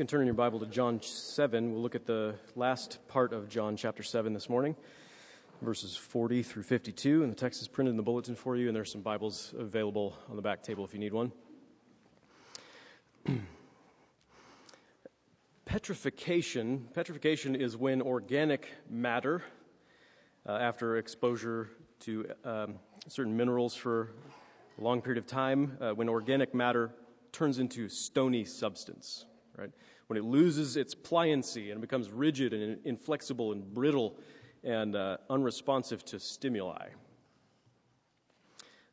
can turn in your Bible to John 7. We'll look at the last part of John chapter 7 this morning, verses 40 through 52. And the text is printed in the bulletin for you, and there's some Bibles available on the back table if you need one. petrification. Petrification is when organic matter, uh, after exposure to um, certain minerals for a long period of time, uh, when organic matter turns into stony substance, right? When it loses its pliancy and becomes rigid and inflexible and brittle and uh, unresponsive to stimuli.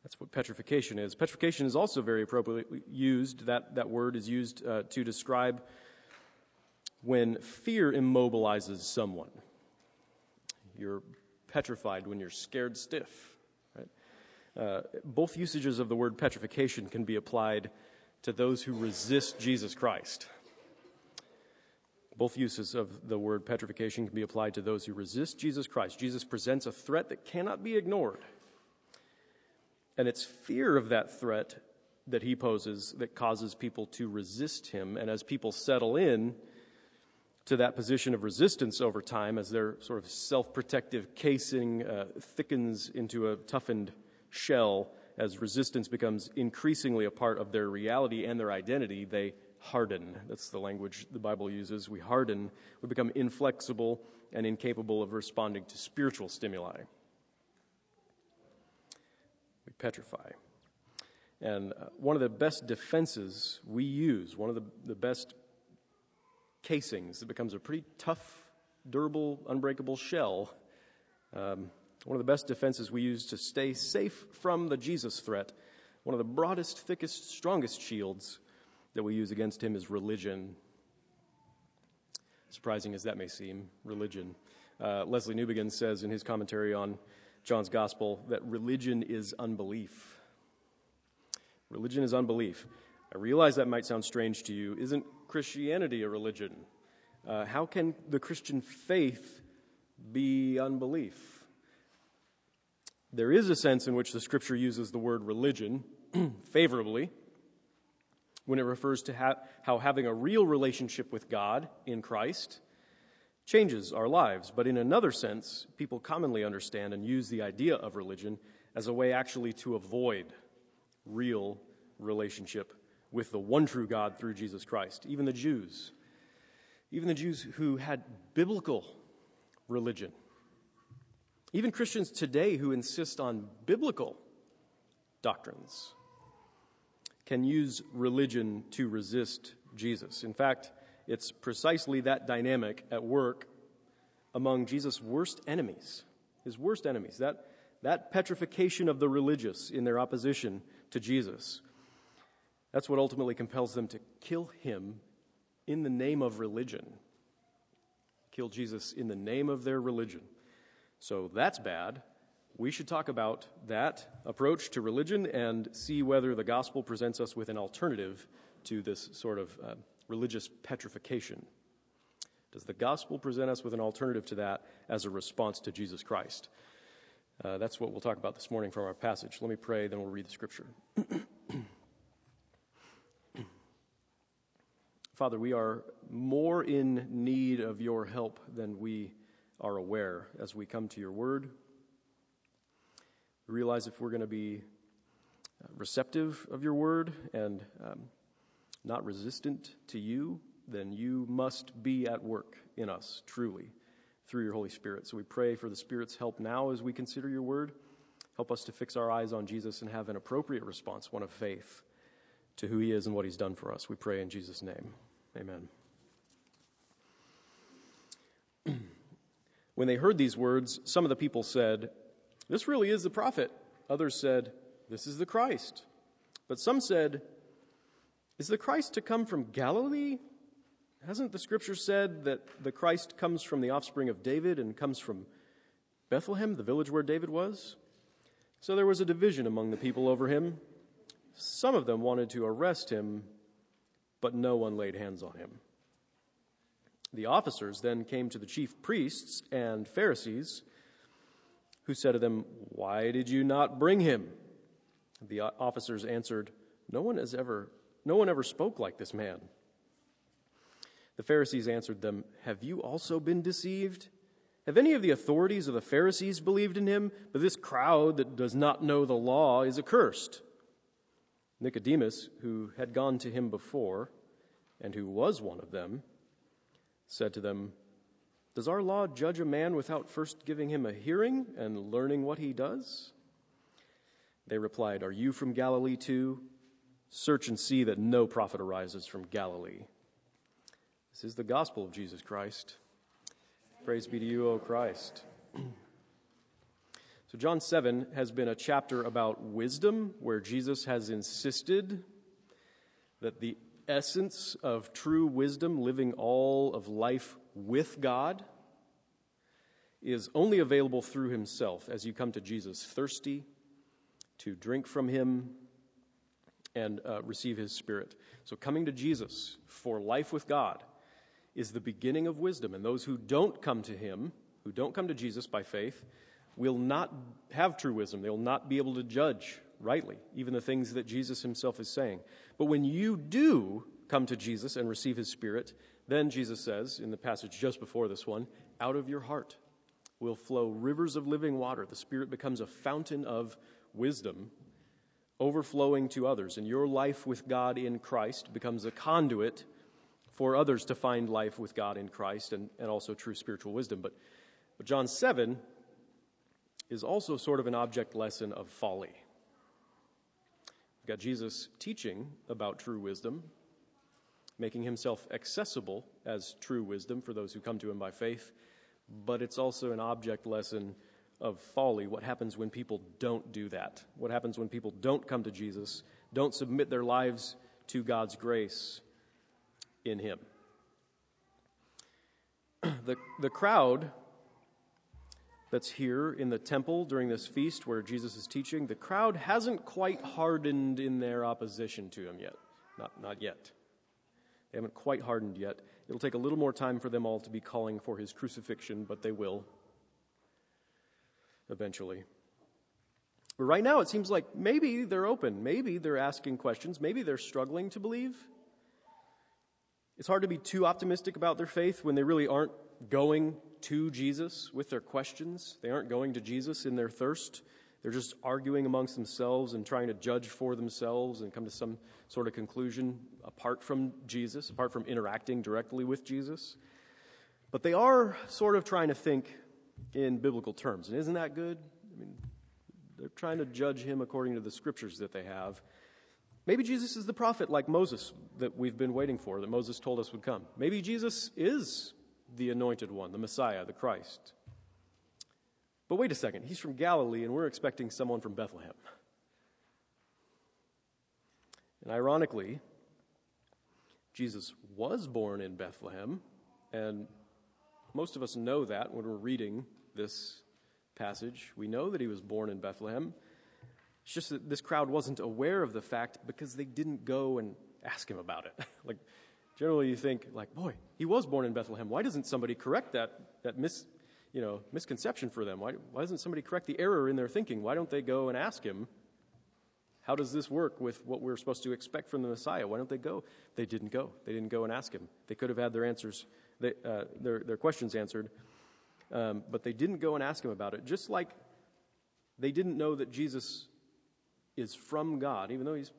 That's what petrification is. Petrification is also very appropriately used. That, that word is used uh, to describe when fear immobilizes someone. You're petrified when you're scared stiff. Right? Uh, both usages of the word petrification can be applied to those who resist Jesus Christ. Both uses of the word petrification can be applied to those who resist Jesus Christ. Jesus presents a threat that cannot be ignored. And it's fear of that threat that he poses that causes people to resist him. And as people settle in to that position of resistance over time, as their sort of self protective casing uh, thickens into a toughened shell, as resistance becomes increasingly a part of their reality and their identity, they harden. That's the language the Bible uses. We harden, we become inflexible and incapable of responding to spiritual stimuli. We petrify. And uh, one of the best defenses we use, one of the, the best casings that becomes a pretty tough, durable, unbreakable shell, um, one of the best defenses we use to stay safe from the Jesus threat, one of the broadest, thickest, strongest shields that we use against him is religion. Surprising as that may seem, religion. Uh, Lesslie Newbigin says in his commentary on John's gospel that religion is unbelief. Religion is unbelief. I realize that might sound strange to you. Isn't Christianity a religion? Uh, how can the Christian faith be unbelief? There is a sense in which the scripture uses the word religion favorably when it refers to ha- how having a real relationship with God in Christ changes our lives. But in another sense, people commonly understand and use the idea of religion as a way actually to avoid real relationship with the one true God through Jesus Christ. Even the Jews, even the Jews who had biblical religion even Christians today who insist on biblical doctrines can use religion to resist Jesus. In fact, it's precisely that dynamic at work among Jesus' worst enemies, his worst enemies, that, that petrification of the religious in their opposition to Jesus. That's what ultimately compels them to kill him in the name of religion. Kill Jesus in the name of their religion. So that's bad. We should talk about that approach to religion and see whether the gospel presents us with an alternative to this sort of uh, religious petrification. Does the gospel present us with an alternative to that as a response to Jesus Christ? Uh, that's what we'll talk about this morning from our passage. Let me pray, then we'll read the scripture. Father, we are more in need of your help than we are aware as we come to your word. We realize if we're going to be uh, receptive of your word and um, not resistant to you, then you must be at work in us truly through your Holy Spirit. So we pray for the Spirit's help now as we consider your word. Help us to fix our eyes on Jesus and have an appropriate response, one of faith, to who he is and what he's done for us. We pray in Jesus' name. Amen. When they heard these words, some of the people said, This really is the prophet. Others said, This is the Christ. But some said, Is the Christ to come from Galilee? Hasn't the scripture said that the Christ comes from the offspring of David and comes from Bethlehem, the village where David was? So there was a division among the people over him. Some of them wanted to arrest him, but no one laid hands on him. The officers then came to the chief priests and Pharisees, who said to them, Why did you not bring him? The officers answered, No one has ever, no one ever spoke like this man. The Pharisees answered them, Have you also been deceived? Have any of the authorities of the Pharisees believed in him? But this crowd that does not know the law is accursed. Nicodemus, who had gone to him before, and who was one of them, said to them, Does our law judge a man without first giving him a hearing and learning what he does? They replied, Are you from Galilee too? Search and see that no prophet arises from Galilee. This is the gospel of Jesus Christ. Praise be to you, O Christ. So, John 7 has been a chapter about wisdom where Jesus has insisted that the essence of true wisdom, living all of life with God, is only available through Himself as you come to Jesus thirsty, to drink from Him, and uh, receive His Spirit. So, coming to Jesus for life with God is the beginning of wisdom. And those who don't come to him, who don't come to Jesus by faith, will not have true wisdom. They will not be able to judge rightly, even the things that Jesus himself is saying. But when you do come to Jesus and receive his Spirit, then Jesus says in the passage just before this one, out of your heart will flow rivers of living water. The Spirit becomes a fountain of wisdom overflowing to others. And your life with God in Christ becomes a conduit for others to find life with God in Christ and, and also true spiritual wisdom. But, but John 7 is also sort of an object lesson of folly. We've got Jesus teaching about true wisdom, making himself accessible as true wisdom for those who come to him by faith, but it's also an object lesson of folly. What happens when people don't do that? What happens when people don't come to Jesus, don't submit their lives to God's grace? in him. the, the crowd that's here in the temple during this feast where Jesus is teaching, the crowd hasn't quite hardened in their opposition to him yet. Not, not yet. They haven't quite hardened yet. It'll take a little more time for them all to be calling for his crucifixion, but they will eventually. But right now, it seems like maybe they're open. Maybe they're asking questions. Maybe they're struggling to believe. It's hard to be too optimistic about their faith when they really aren't going to Jesus with their questions. They aren't going to Jesus in their thirst. They're just arguing amongst themselves and trying to judge for themselves and come to some sort of conclusion apart from Jesus, apart from interacting directly with Jesus. But they are sort of trying to think in biblical terms. And isn't that good? I mean, they're trying to judge him according to the scriptures that they have. Maybe Jesus is the prophet like Moses that we've been waiting for, that Moses told us would come. Maybe Jesus is the anointed one, the Messiah, the Christ. But wait a second, he's from Galilee, and we're expecting someone from Bethlehem. And ironically, Jesus was born in Bethlehem, and most of us know that when we're reading this passage. We know that he was born in Bethlehem. It's just that this crowd wasn't aware of the fact because they didn't go and ask him about it. like, generally you think, like, boy, he was born in Bethlehem. Why doesn't somebody correct that, that mis, you know, misconception for them? Why, why doesn't somebody correct the error in their thinking? Why don't they go and ask him, how does this work with what we're supposed to expect from the Messiah? Why don't they go? They didn't go. They didn't go and ask him. They could have had their answers, they, uh, their, their questions answered, um, but they didn't go and ask him about it. Just like they didn't know that Jesus is from God, even though he's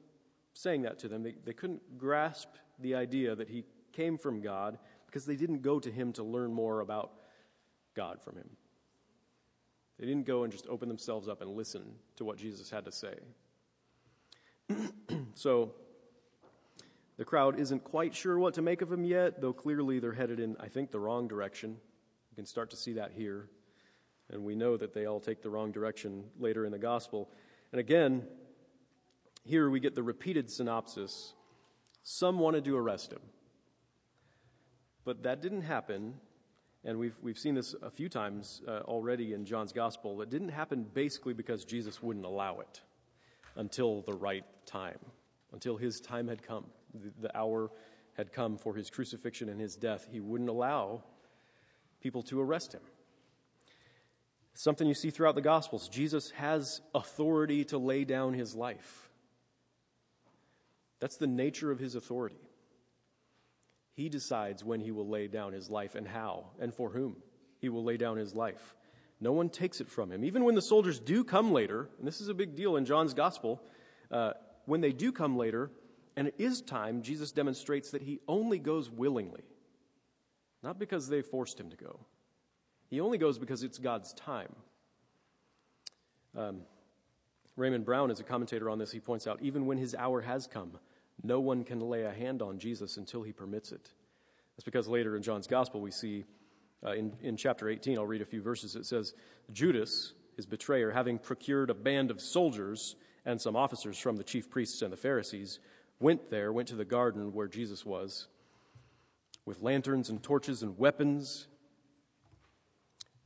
saying that to them, they, they couldn't grasp the idea that he came from God because they didn't go to him to learn more about God from him. They didn't go and just open themselves up and listen to what Jesus had to say. so the crowd isn't quite sure what to make of him yet, though clearly they're headed in, I think, the wrong direction. You can start to see that here. And we know that they all take the wrong direction later in the gospel. And again, here we get the repeated synopsis some wanted to arrest him. But that didn't happen, and we've, we've seen this a few times uh, already in John's gospel. It didn't happen basically because Jesus wouldn't allow it until the right time, until his time had come. The, hour had come for his crucifixion and his death. He wouldn't allow people to arrest him. Something you see throughout the Gospels. Jesus has authority to lay down his life. That's the nature of his authority. He decides when he will lay down his life and how and for whom he will lay down his life. No one takes it from him. Even when the soldiers do come later, and this is a big deal in John's gospel, uh, when they do come later, and it is time, Jesus demonstrates that he only goes willingly, not because they forced him to go. He only goes because it's God's time. Um, Raymond Brown is a commentator on this. He points out even when his hour has come, no one can lay a hand on Jesus until he permits it. That's because later in John's gospel we see uh, in, in chapter 18, I'll read a few verses. It says, Judas, his betrayer, having procured a band of soldiers and some officers from the chief priests and the Pharisees, went there, went to the garden where Jesus was, with lanterns and torches and weapons.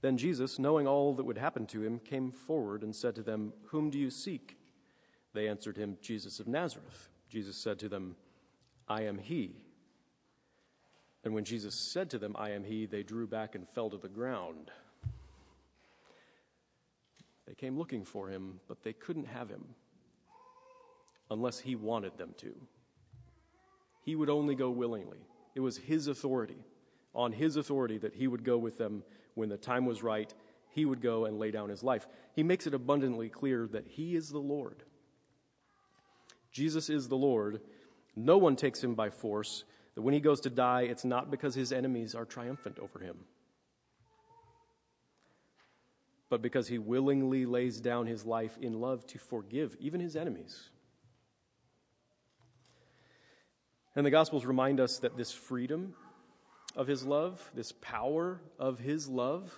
Then Jesus, knowing all that would happen to him, came forward and said to them, Whom do you seek? They answered him, Jesus of Nazareth. Jesus said to them, I am he. And when Jesus said to them, I am he, they drew back and fell to the ground. They came looking for him, but they couldn't have him unless he wanted them to. He would only go willingly. It was his authority, on his authority, that he would go with them when the time was right. He would go and lay down his life. He makes it abundantly clear that he is the Lord. Jesus is the Lord. No one takes him by force. That when he goes to die, it's not because his enemies are triumphant over him, but because he willingly lays down his life in love to forgive even his enemies. And the Gospels remind us that this freedom of his love, this power of his love,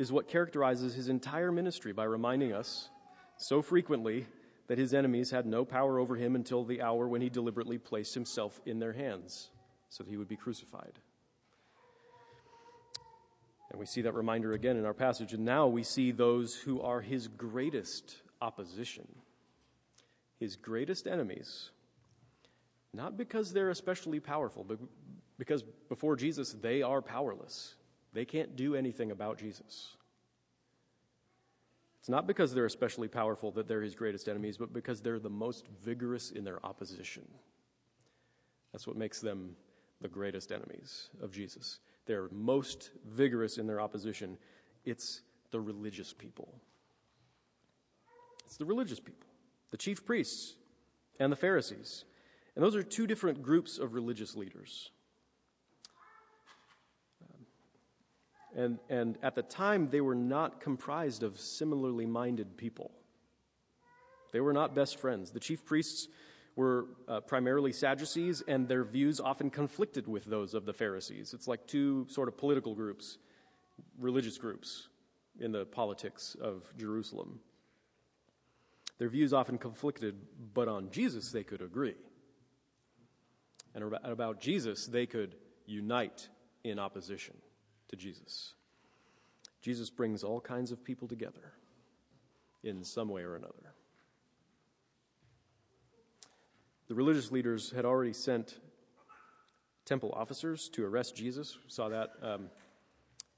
is what characterizes his entire ministry by reminding us so frequently that his enemies had no power over him until the hour when he deliberately placed himself in their hands so that he would be crucified. And we see that reminder again in our passage. And now we see those who are his greatest opposition, his greatest enemies not because they're especially powerful, but because before Jesus, they are powerless. They can't do anything about Jesus. It's not because they're especially powerful that they're his greatest enemies, but because they're the most vigorous in their opposition. That's what makes them the greatest enemies of Jesus. They're most vigorous in their opposition. It's the religious people. It's the religious people, the chief priests and the Pharisees. And those are two different groups of religious leaders. And, and at the time, they were not comprised of similarly minded people. They were not best friends. The chief priests were uh, primarily Sadducees, and their views often conflicted with those of the Pharisees. It's like two sort of political groups, religious groups in the politics of Jerusalem. Their views often conflicted, but on Jesus they could agree and about Jesus, they could unite in opposition to Jesus. Jesus brings all kinds of people together in some way or another. The religious leaders had already sent temple officers to arrest Jesus. We saw that um,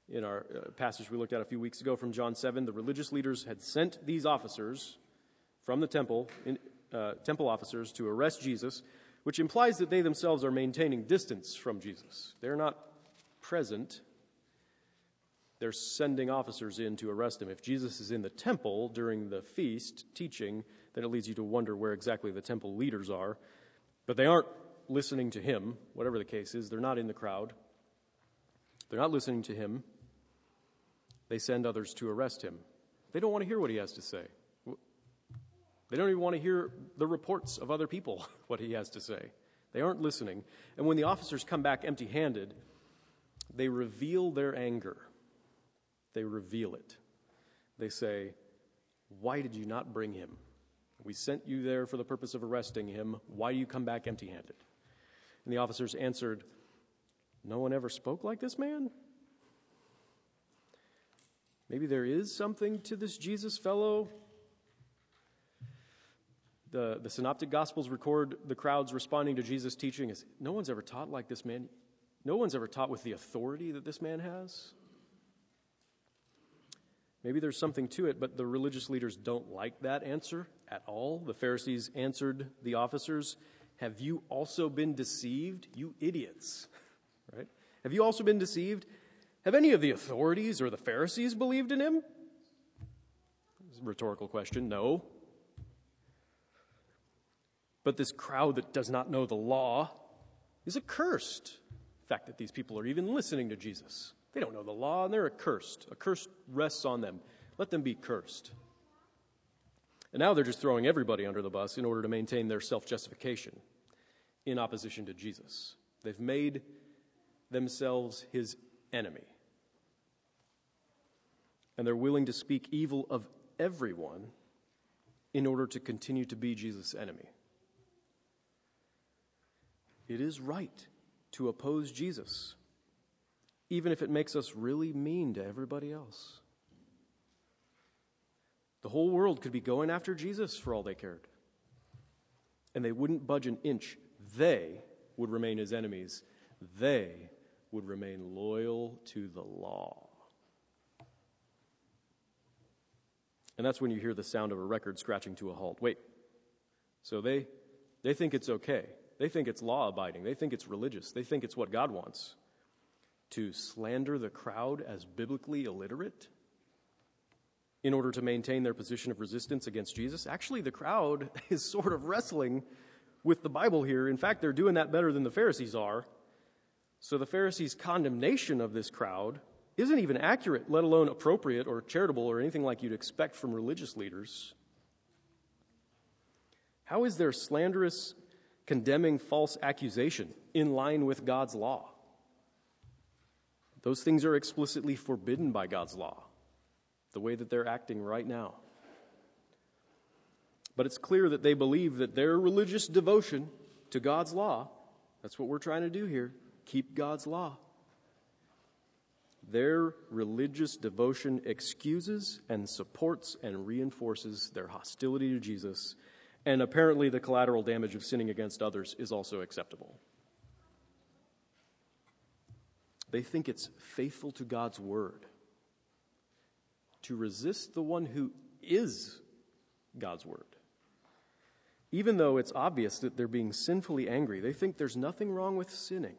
in our uh, passage we looked at a few weeks ago from John 7. The religious leaders had sent these officers from the temple, in, uh, temple officers, to arrest Jesus which implies that they themselves are maintaining distance from Jesus. They're not present. They're sending officers in to arrest him. If Jesus is in the temple during the feast teaching, then it leads you to wonder where exactly the temple leaders are. But they aren't listening to him, whatever the case is. They're not in the crowd. They're not listening to him. They send others to arrest him. They don't want to hear what he has to say. They don't even want to hear the reports of other people, what he has to say. They aren't listening. And when the officers come back empty handed, they reveal their anger. They reveal it. They say, Why did you not bring him? We sent you there for the purpose of arresting him. Why do you come back empty handed? And the officers answered, No one ever spoke like this man? Maybe there is something to this Jesus fellow the, the synoptic gospels record the crowds responding to jesus teaching as no one's ever taught like this man no one's ever taught with the authority that this man has maybe there's something to it but the religious leaders don't like that answer at all the pharisees answered the officers Have you also been deceived? You idiots. Right? Have you also been deceived? Have any of the authorities or the Pharisees believed in him? rhetorical question. No. But this crowd that does not know the law is accursed. The fact that these people are even listening to Jesus. They don't know the law and they're accursed. A curse rests on them. Let them be cursed. And now they're just throwing everybody under the bus in order to maintain their self justification in opposition to Jesus. They've made themselves his enemy. And they're willing to speak evil of everyone in order to continue to be Jesus' enemy. It is right to oppose Jesus, even if it makes us really mean to everybody else. The whole world could be going after Jesus for all they cared. And they wouldn't budge an inch. They would remain his enemies. They would remain loyal to the law. And that's when you hear the sound of a record scratching to a halt. Wait. So they they think it's okay. They think it's law abiding. They think it's religious. They think it's what God wants. To slander the crowd as biblically illiterate in order to maintain their position of resistance against Jesus. Actually, the crowd is sort of wrestling with the Bible here. In fact, they're doing that better than the Pharisees are. So the Pharisees' condemnation of this crowd isn't even accurate, let alone appropriate or charitable or anything like you'd expect from religious leaders. How is their slanderous, condemning false accusation in line with God's law? Those things are explicitly forbidden by God's law, the way that they're acting right now. But it's clear that they believe that their religious devotion to God's law, that's what we're trying to do here, keep God's law. Their religious devotion excuses and supports and reinforces their hostility to Jesus, and apparently the collateral damage of sinning against others is also acceptable. They think it's faithful to God's word to resist the one who is God's word. Even though it's obvious that they're being sinfully angry, they think there's nothing wrong with sinning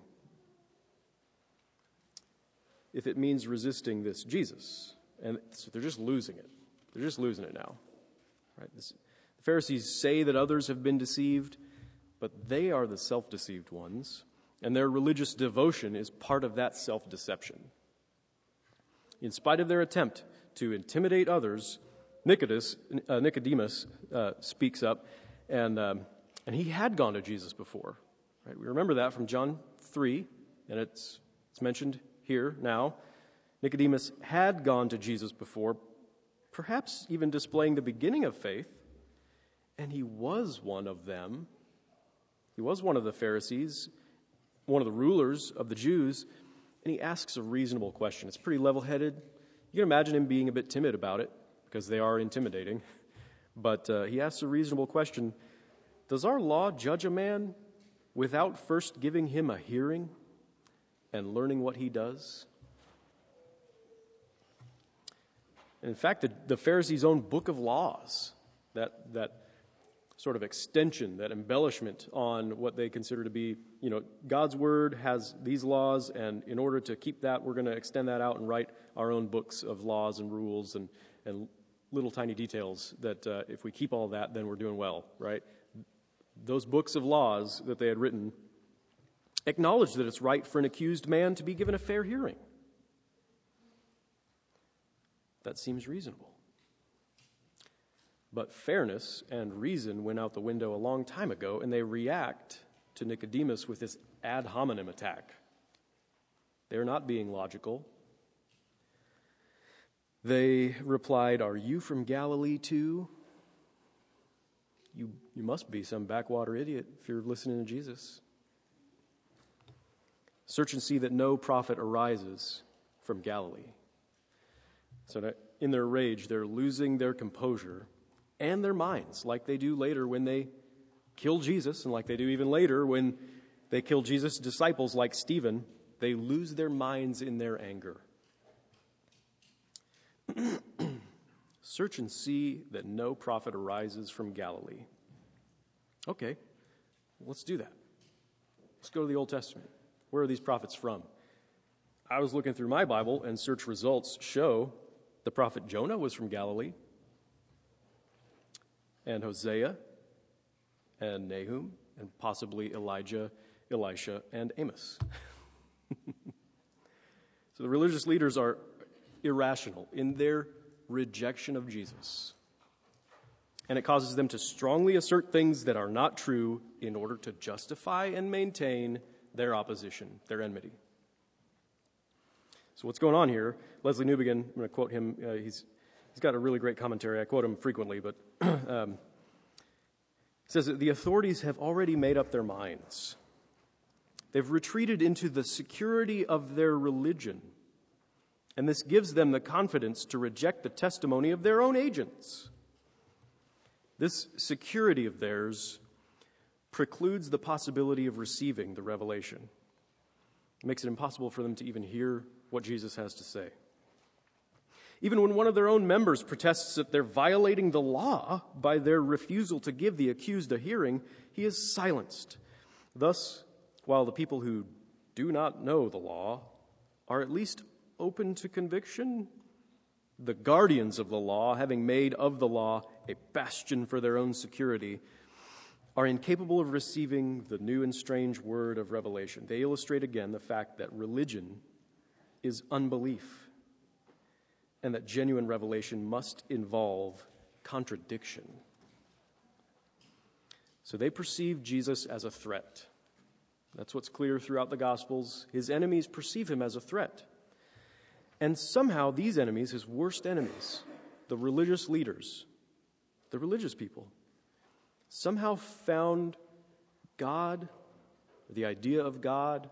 if it means resisting this Jesus. And so they're just losing it. They're just losing it now. Right? This, the Pharisees say that others have been deceived, but they are the self deceived ones, and their religious devotion is part of that self deception. In spite of their attempt to intimidate others, Nicodemus, uh, Nicodemus uh, speaks up, and, um, and he had gone to Jesus before. Right? We remember that from John 3, and it's, it's mentioned here now. Nicodemus had gone to Jesus before, perhaps even displaying the beginning of faith, and he was one of them. He was one of the Pharisees, one of the rulers of the Jews, and he asks a reasonable question. It's pretty level headed. You can imagine him being a bit timid about it because they are intimidating. But uh, he asks a reasonable question Does our law judge a man without first giving him a hearing? and learning what he does? And in fact, the, the Pharisees' own book of laws, that, that sort of extension, that embellishment on what they consider to be, you know, God's word has these laws, and in order to keep that, we're going to extend that out and write our own books of laws and rules and, and little tiny details that uh, if we keep all that, then we're doing well, right? Those books of laws that they had written acknowledge that it's right for an accused man to be given a fair hearing. That seems reasonable. But fairness and reason went out the window a long time ago, and they react to Nicodemus with this ad hominem attack. They're not being logical. They replied, Are you from Galilee too? You, you must be some backwater idiot if you're listening to Jesus. Search and see that no prophet arises from Galilee. So, in their rage, they're losing their composure and their minds, like they do later when they kill Jesus, and like they do even later when they kill Jesus' disciples, like Stephen. They lose their minds in their anger. Search and see that no prophet arises from Galilee. Okay, Let's do that. Let's go to the Old Testament. Where are these prophets from? I was looking through my Bible, and search results show the prophet Jonah was from Galilee, and Hosea, and Nahum, and possibly Elijah, Elisha, and Amos. so the religious leaders are irrational in their rejection of Jesus. And it causes them to strongly assert things that are not true in order to justify and maintain their opposition, their enmity. So, what's going on here? Lesslie Newbigin, I'm going to quote him. Uh, he's, he's got a really great commentary. I quote him frequently, but um, he says that the authorities have already made up their minds. They've retreated into the security of their religion, and this gives them the confidence to reject the testimony of their own agents. This security of theirs precludes the possibility of receiving the revelation. It makes it impossible for them to even hear what Jesus has to say. Even when one of their own members protests that they're violating the law by their refusal to give the accused a hearing, he is silenced. Thus, while the people who do not know the law are at least open to conviction, the guardians of the law, having made of the law a bastion for their own security, are incapable of receiving the new and strange word of revelation. They illustrate again the fact that religion is unbelief, and that genuine revelation must involve contradiction. So they perceive Jesus as a threat. That's what's clear throughout the Gospels. His enemies perceive him as a threat. And somehow these enemies, his worst enemies, the religious leaders, the religious people, somehow found God, the idea of God,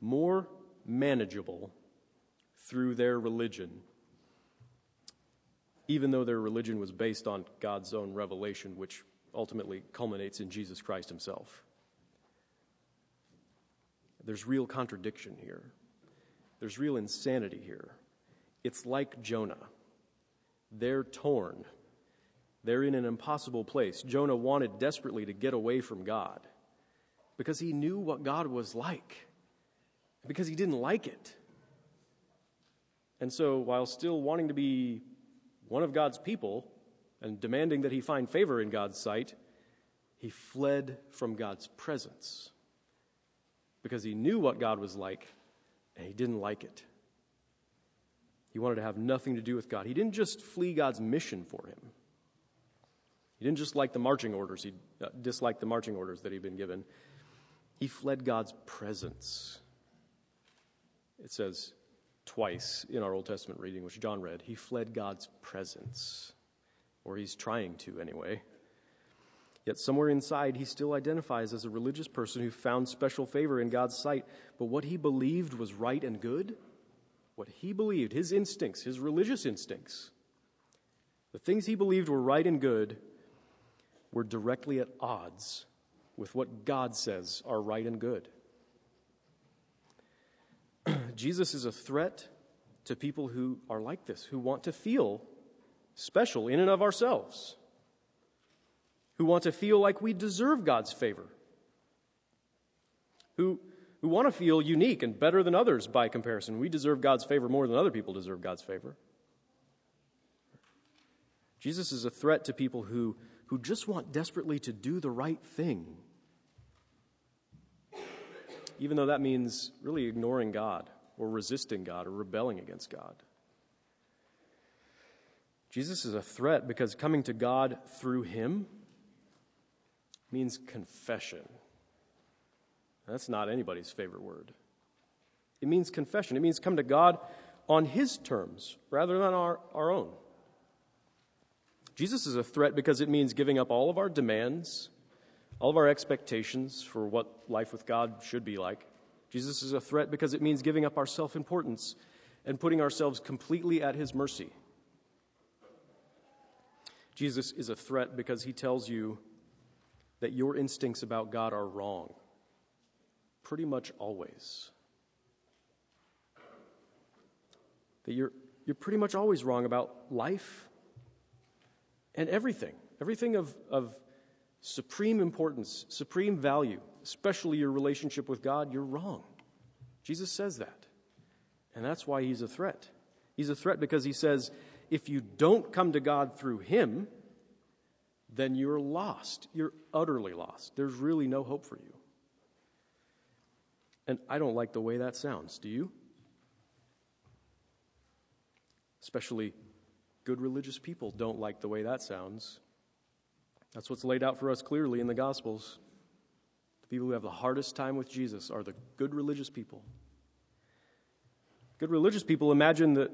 more manageable through their religion, even though their religion was based on God's own revelation, which ultimately culminates in Jesus Christ himself. There's real contradiction here. There's real insanity here. It's like Jonah. They're torn. They're in an impossible place. Jonah wanted desperately to get away from God because he knew what God was like because he didn't like it. And so, while still wanting to be one of God's people and demanding that he find favor in God's sight, he fled from God's presence because he knew what God was like and he didn't like it. He wanted to have nothing to do with God. He didn't just flee God's mission for him. He didn't just like the marching orders, he uh, disliked the marching orders that he'd been given. He fled God's presence. It says twice in our Old Testament reading, which John read, he fled God's presence, or he's trying to anyway. Yet somewhere inside, he still identifies as a religious person who found special favor in God's sight. But what he believed was right and good, what he believed, his instincts, his religious instincts, the things he believed were right and good, were directly at odds with what God says are right and good. Jesus is a threat to people who are like this, who want to feel special in and of ourselves, who want to feel like we deserve God's favor, who, who want to feel unique and better than others by comparison. We deserve God's favor more than other people deserve God's favor. Jesus is a threat to people who, who just want desperately to do the right thing even though that means really ignoring God or resisting God or rebelling against God. Jesus is a threat because coming to God through him means confession. That's not anybody's favorite word. It means confession. It means come to God on his terms rather than our, our own. Jesus is a threat because it means giving up all of our demands all of our expectations for what life with God should be like. Jesus is a threat because it means giving up our self importance and putting ourselves completely at His mercy. Jesus is a threat because He tells you that your instincts about God are wrong, pretty much always. That you're, you're pretty much always wrong about life and everything. Everything of, of supreme importance, supreme value, especially your relationship with God, you're wrong. Jesus says that. And that's why he's a threat. He's a threat because he says, if you don't come to God through him, then you're lost. You're utterly lost. There's really no hope for you. And I don't like the way that sounds. Do you? Especially good religious people don't like the way that sounds. That's what's laid out for us clearly in the Gospels. The people who have the hardest time with Jesus are the good religious people. Good religious people imagine that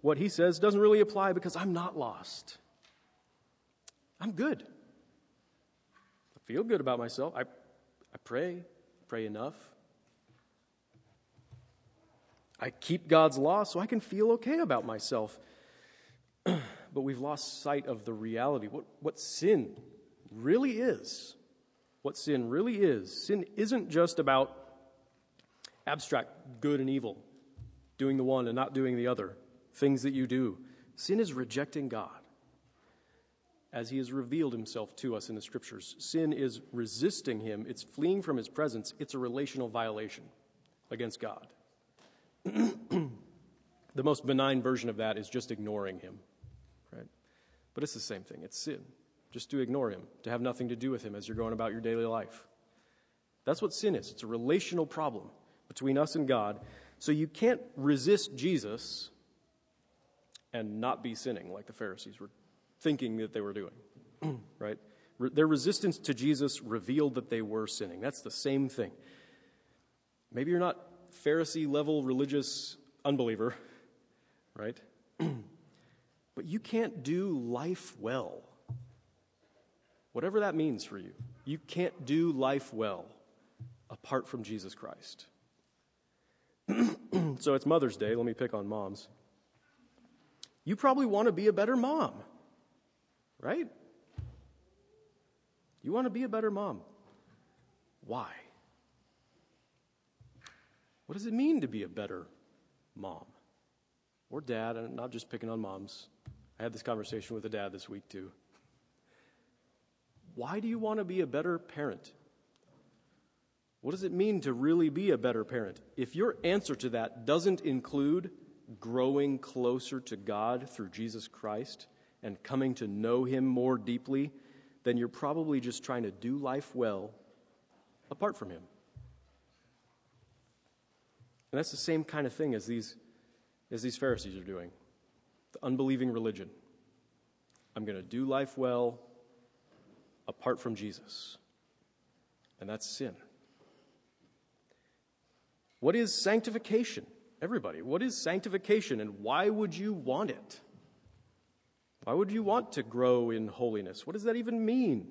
what he says doesn't really apply because I'm not lost. I'm good. I feel good about myself. I, I pray, pray enough. I keep God's law so I can feel okay about myself. but we've lost sight of the reality, what, what sin really is. What sin really is. Sin isn't just about abstract good and evil, doing the one and not doing the other, things that you do. Sin is rejecting God as he has revealed himself to us in the scriptures. Sin is resisting him, it's fleeing from his presence, it's a relational violation against God. the most benign version of that is just ignoring him, right? But it's the same thing. It's sin. Just to ignore him, to have nothing to do with him as you're going about your daily life. That's what sin is. It's a relational problem between us and God. So you can't resist Jesus and not be sinning like the Pharisees were thinking that they were doing, right? Their resistance to Jesus revealed that they were sinning. That's the same thing. Maybe you're not Pharisee level religious unbeliever, right? but you can't do life well. Whatever that means for you, you can't do life well apart from Jesus Christ. so it's Mother's Day. Let me pick on moms. You probably want to be a better mom, right? You want to be a better mom. Why? What does it mean to be a better mom or dad? And I'm not just picking on moms. I had this conversation with a dad this week, too. Why do you want to be a better parent? What does it mean to really be a better parent? If your answer to that doesn't include growing closer to God through Jesus Christ and coming to know Him more deeply, then you're probably just trying to do life well apart from Him. And that's the same kind of thing as these, as these Pharisees are doing the unbelieving religion. I'm going to do life well apart from Jesus. And that's sin. What is sanctification? Everybody, what is sanctification and why would you want it? Why would you want to grow in holiness? What does that even mean?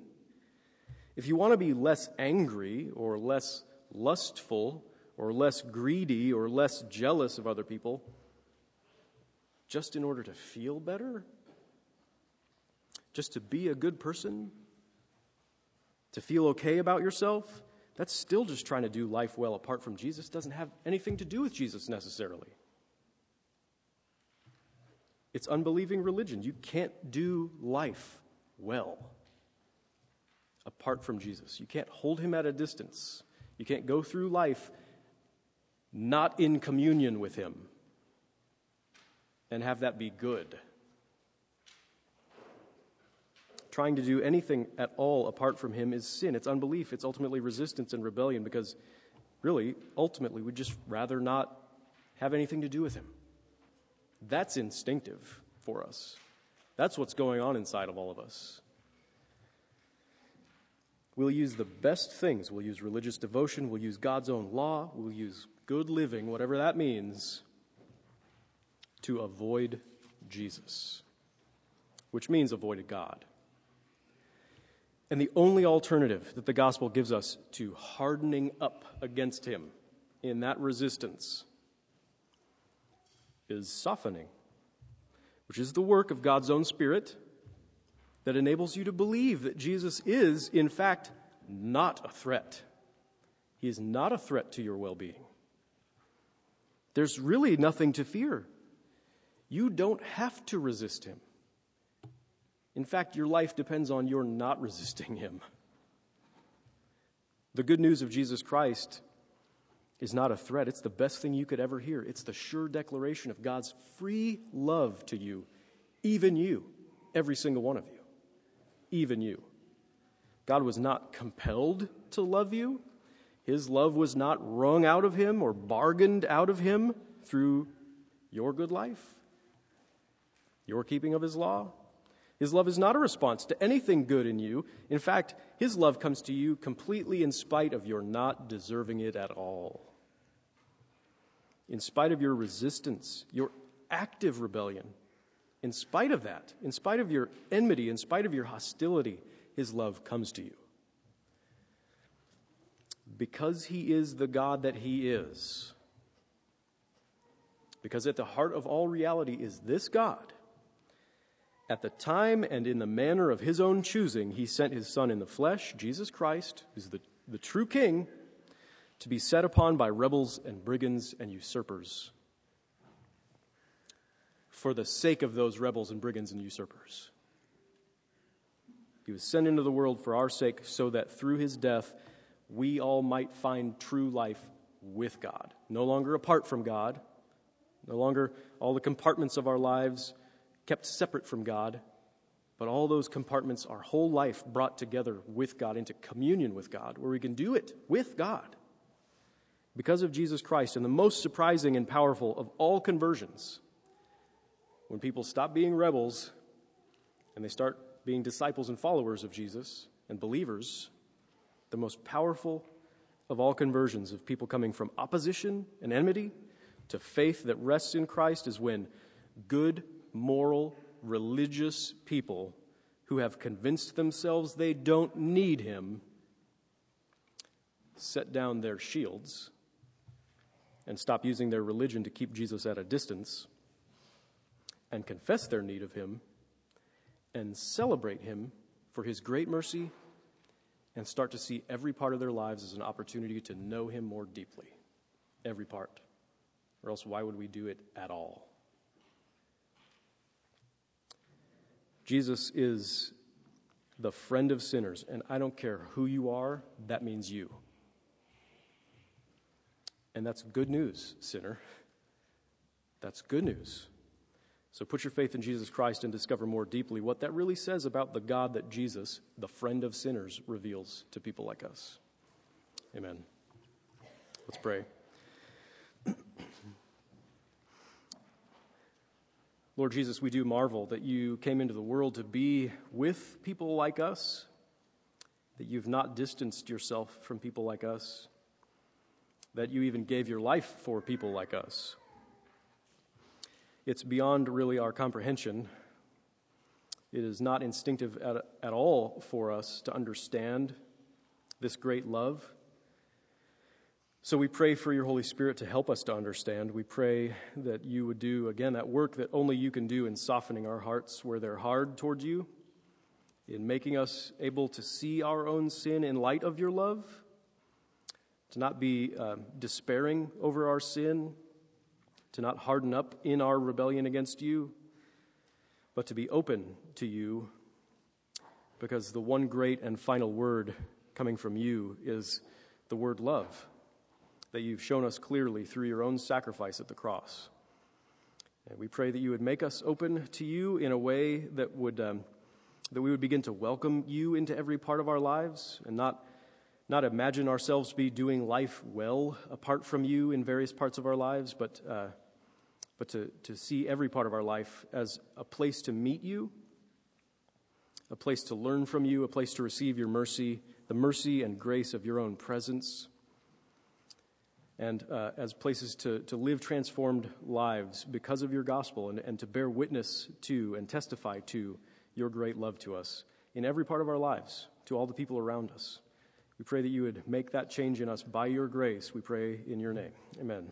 If you want to be less angry or less lustful or less greedy or less jealous of other people just in order to feel better? Just to be a good person? To feel okay about yourself? That's still just trying to do life well apart from Jesus. Doesn't have anything to do with Jesus necessarily. It's unbelieving religion. You can't do life well apart from Jesus. You can't hold him at a distance. You can't go through life not in communion with Him and have that be good. Trying to do anything at all apart from Him is sin. It's unbelief. It's ultimately resistance and rebellion because, really, ultimately, we'd just rather not have anything to do with Him. That's instinctive for us. That's what's going on inside of all of us. We'll use the best things. We'll use religious devotion. We'll use God's own law. We'll use good living, whatever that means, to avoid Jesus, which means avoid God. And the only alternative that the gospel gives us to hardening up against him in that resistance is softening, which is the work of God's own Spirit that enables you to believe that Jesus is, in fact, not a threat. He is not a threat to your well being. There's really nothing to fear. You don't have to resist him. In fact, your life depends on your not resisting him. The good news of Jesus Christ is not a threat. It's the best thing you could ever hear. It's the sure declaration of God's free love to you, even you, every single one of you, even you. God was not compelled to love you. His love was not wrung out of him or bargained out of him through your good life, your keeping of his law. His love is not a response to anything good in you. In fact, his love comes to you completely in spite of your not deserving it at all in spite of your resistance, your active rebellion, in spite of that, in spite of your enmity, in spite of your hostility, his love comes to you. Because he is the God that he is. Because at the heart of all reality is this God. At the time and in the manner of his own choosing, he sent his Son in the flesh, Jesus Christ, who's the, the true King, to be set upon by rebels and brigands and usurpers. For the sake of those rebels and brigands and usurpers. He was sent into the world for our sake so that through his death we all might find true life with God, no longer apart from God, no longer all the compartments of our lives kept separate from God, but all those compartments, our whole life brought together with God into communion with God, where we can do it with God because of Jesus Christ and the most surprising and powerful of all conversions. When people stop being rebels and they start being disciples and followers of Jesus and believers, the most powerful of all conversions of people coming from opposition and enmity to faith that rests in Christ is when good, moral, religious people who have convinced themselves they don't need Him set down their shields and stop using their religion to keep Jesus at a distance and confess their need of him and celebrate him for his great mercy and start to see every part of their lives as an opportunity to know him more deeply. Every part. Or else, why would we do it at all? Jesus is the friend of sinners, and I don't care who you are, that means you. And that's good news, sinner. That's good news. So put your faith in Jesus Christ and discover more deeply what that really says about the God that Jesus, the friend of sinners, reveals to people like us. Amen. Let's pray. Lord Jesus, we do marvel that you came into the world to be with people like us, that you've not distanced yourself from people like us that you even gave your life for people like us. It's beyond really our comprehension. It is not instinctive at, at all for us to understand this great love. So we pray for your Holy Spirit to help us to understand. We pray that you would do, again, that work that only you can do in softening our hearts where they're hard towards you, in making us able to see our own sin in light of your love to not be uh, despairing over our sin, to not harden up in our rebellion against you, but to be open to you, because the one great and final word coming from you is the word love that you've shown us clearly through your own sacrifice at the cross. And we pray that you would make us open to you in a way that would um, that we would begin to welcome you into every part of our lives and not not imagine ourselves to be doing life well apart from you in various parts of our lives, but, uh, but to, to see every part of our life as a place to meet you, a place to learn from you, a place to receive your mercy, the mercy and grace of your own presence, and uh, as places to, to live transformed lives because of your gospel and, and to bear witness to and testify to your great love to us in every part of our lives, to all the people around us. We pray that you would make that change in us by your grace. We pray in your name. Amen.